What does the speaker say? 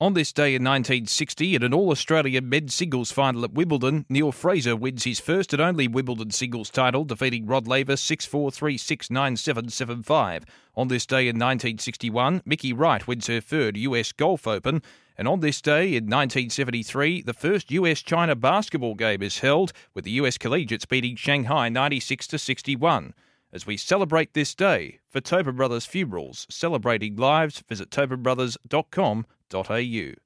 On this day in 1960, in an All Australia men's singles final at Wimbledon, Neil Fraser wins his first and only Wimbledon singles title, defeating Rod Laver 6 4 3 6 9 7 7 5. On this day in 1961, Mickey Wright wins her third US Golf Open. And on this day in 1973, the first US China basketball game is held, with the US Collegiates beating Shanghai 96 61. As we celebrate this day, for Tobin Brothers Funerals, celebrating lives, visit tobinbrothers.com au.